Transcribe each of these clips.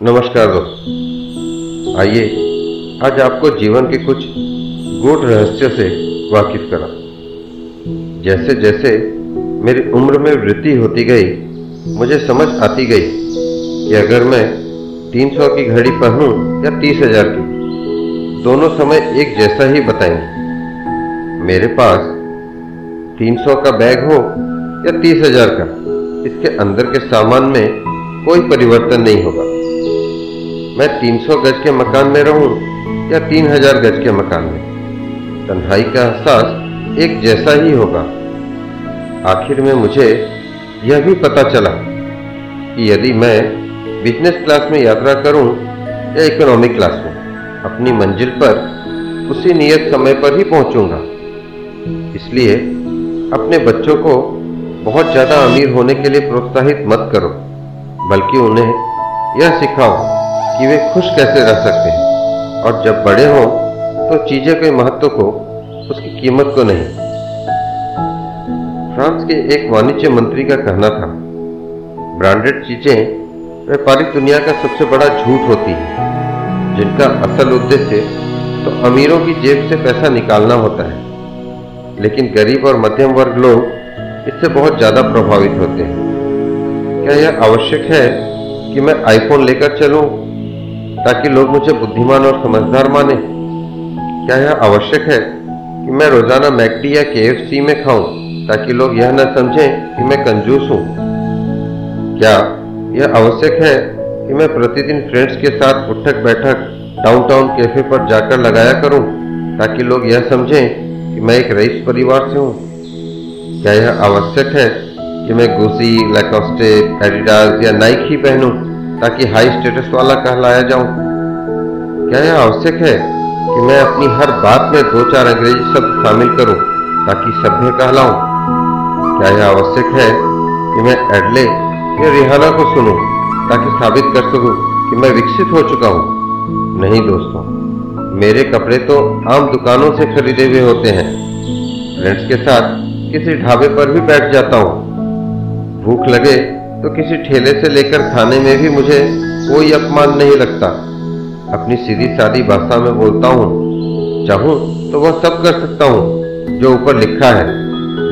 नमस्कार दोस्त। आइए, आज आपको जीवन के कुछ गूढ़ रहस्य से वाकिफ करा। जैसे जैसे मेरी उम्र में वृद्धि होती गई, मुझे समझ आती गई कि अगर मैं 300 की घड़ी पहनूं या तीस हज़ार की, दोनों समय एक जैसा ही बताएँगे मेरे पास 300 का बैग हो या तीस हज़ार का, इसके अंदर के सामान में कोई परिवर्तन नहीं होगा। मैं 300 गज के मकान में रहूँ या 3000 गज के मकान में? तन्हाई का एहसास एक जैसा ही होगा। आखिर में मुझे यह भी पता चला कि यदि मैं बिज़नेस क्लास में यात्रा करूँ या इकोनॉमिक क्लास में, अपनी मंजिल पर उसी नियत समय पर ही पहुंचूँगा। इसलिए अपने बच्चों को बहुत ज़्यादा अमीर होने के लिए प्रोत्साहित मत करो, बल्कि उन्हें यह सिखाओ कि वे खुश कैसे रह सकते हैं? और जब बड़े हों तो चीज़ों के महत्व को, उसकी कीमत को नहीं। फ्रांस के एक वाणिज्य मंत्री का कहना था, ब्रांडेड चीज़ें व्यापारिक दुनिया का सबसे बड़ा झूठ होती है, जिनका असल उद्देश्य तो अमीरों की जेब से पैसा निकालना होता है। लेकिन गरीब और मध्यम वर्ग लोग इससे बहुत ज़्यादा प्रभावित होते हैं। क्या यह आवश्यक है कि मैं आईफोन लेकर चलूँ ताकि लोग मुझे बुद्धिमान और समझदार माने। क्या यह आवश्यक है कि मैं रोज़ाना मैकडी या के में खाऊं, ताकि लोग यह न समझें कि मैं कंजूस हूँ? क्या यह आवश्यक है कि मैं प्रतिदिन फ्रेंड्स के साथ उठक बैठक डाउनटाउन कैफ़े पर जाकर लगाया करूँ, ताकि लोग यह समझें कि मैं एक रईस परिवार से हूँ? क्या यह आवश्यक है कि मैं गुसी लैकोस्टे एडिडास या नाइक ही पहनूं ताकि हाई स्टेटस वाला कहलाया जाऊँ। क्या यह आवश्यक है कि मैं अपनी हर बात में दो चार अंग्रेज़ी शब्द शामिल करूँ ताकि सभ्य कहलाऊं? क्या यह आवश्यक है कि मैं एडले या रिहाना को सुनूं ताकि साबित कर सकूँ कि मैं विकसित हो चुका हूँ? नहीं दोस्तों, मेरे कपड़े तो आम दुकानों से खरीदे हुए होते हैं। फ्रेंड्स के साथ किसी ढाबे पर भी बैठ जाता हूँ। भूख लगे तो किसी ठेले से लेकर खाने में भी मुझे कोई अपमान नहीं लगता। अपनी सीधी सादी भाषा में बोलता हूँ, चाहूँ तो वह सब कर सकता हूँ, जो ऊपर लिखा है।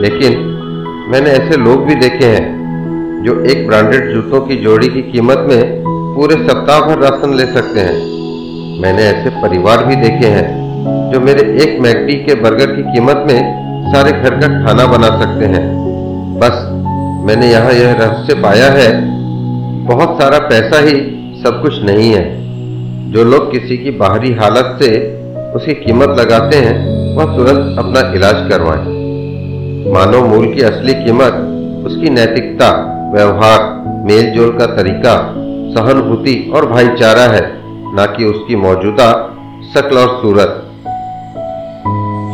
लेकिन मैंने ऐसे लोग भी देखे हैं, जो एक ब्रांडेड जूतों की जोड़ी की कीमत में पूरे सप्ताह भर राशन ले सकते हैं। मैंने ऐसे परिवार भी देखे हैं, जो मेरे एक मैगडी के बर्गर की कीमत में सारे घर का खाना बना सकते हैं। बस मैंने यहाँ यह रहस्य पाया है, बहुत सारा पैसा ही सब कुछ नहीं है। जो लोग किसी की बाहरी हालत से उसकी कीमत लगाते हैं, वह तुरंत अपना इलाज करवाएँ। मानव मूल की असली कीमत, उसकी नैतिकता, व्यवहार मेल जोल का तरीका, सहानुभूति और भाईचारा है, न कि उसकी मौजूदा शक्ल और सूरत।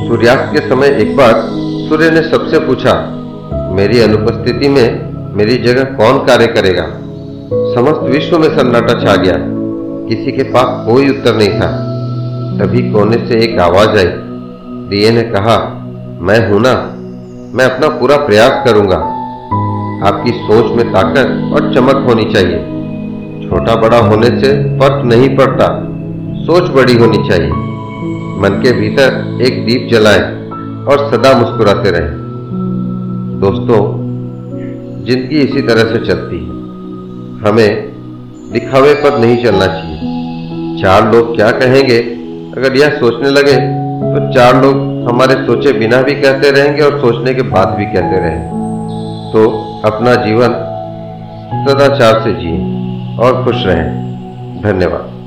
सूर्यास्त के समय एक बार सूर्य ने सबसे पूछा मेरी अनुपस्थिति में मेरी जगह कौन कार्य करेगा? समस्त विश्व में सन्नाटा छा गया। किसी के पास कोई उत्तर नहीं था। तभी कोने से एक आवाज़ आई। दिए ने कहा, मैं हूँ ना। मैं अपना पूरा प्रयास करूँगा। आपकी सोच में ताकत और चमक होनी चाहिए। छोटा बड़ा होने से फ़र्क नहीं पड़ता। सोच बड़ी होनी चाहिए। मन के भीतर एक दीप जलाएँ और सदा मुस्कुराते रहें। दोस्तों, ज़िंदगी इसी तरह से चलती है। हमें दिखावे पर नहीं चलना चाहिए। चार लोग क्या कहेंगे? अगर यह सोचने लगे तो चार लोग हमारे सोचे बिना भी कहते रहेंगे और सोचने के बाद भी कहते रहेंगे तो अपना जीवन सदाचार से जिए और खुश रहें। धन्यवाद।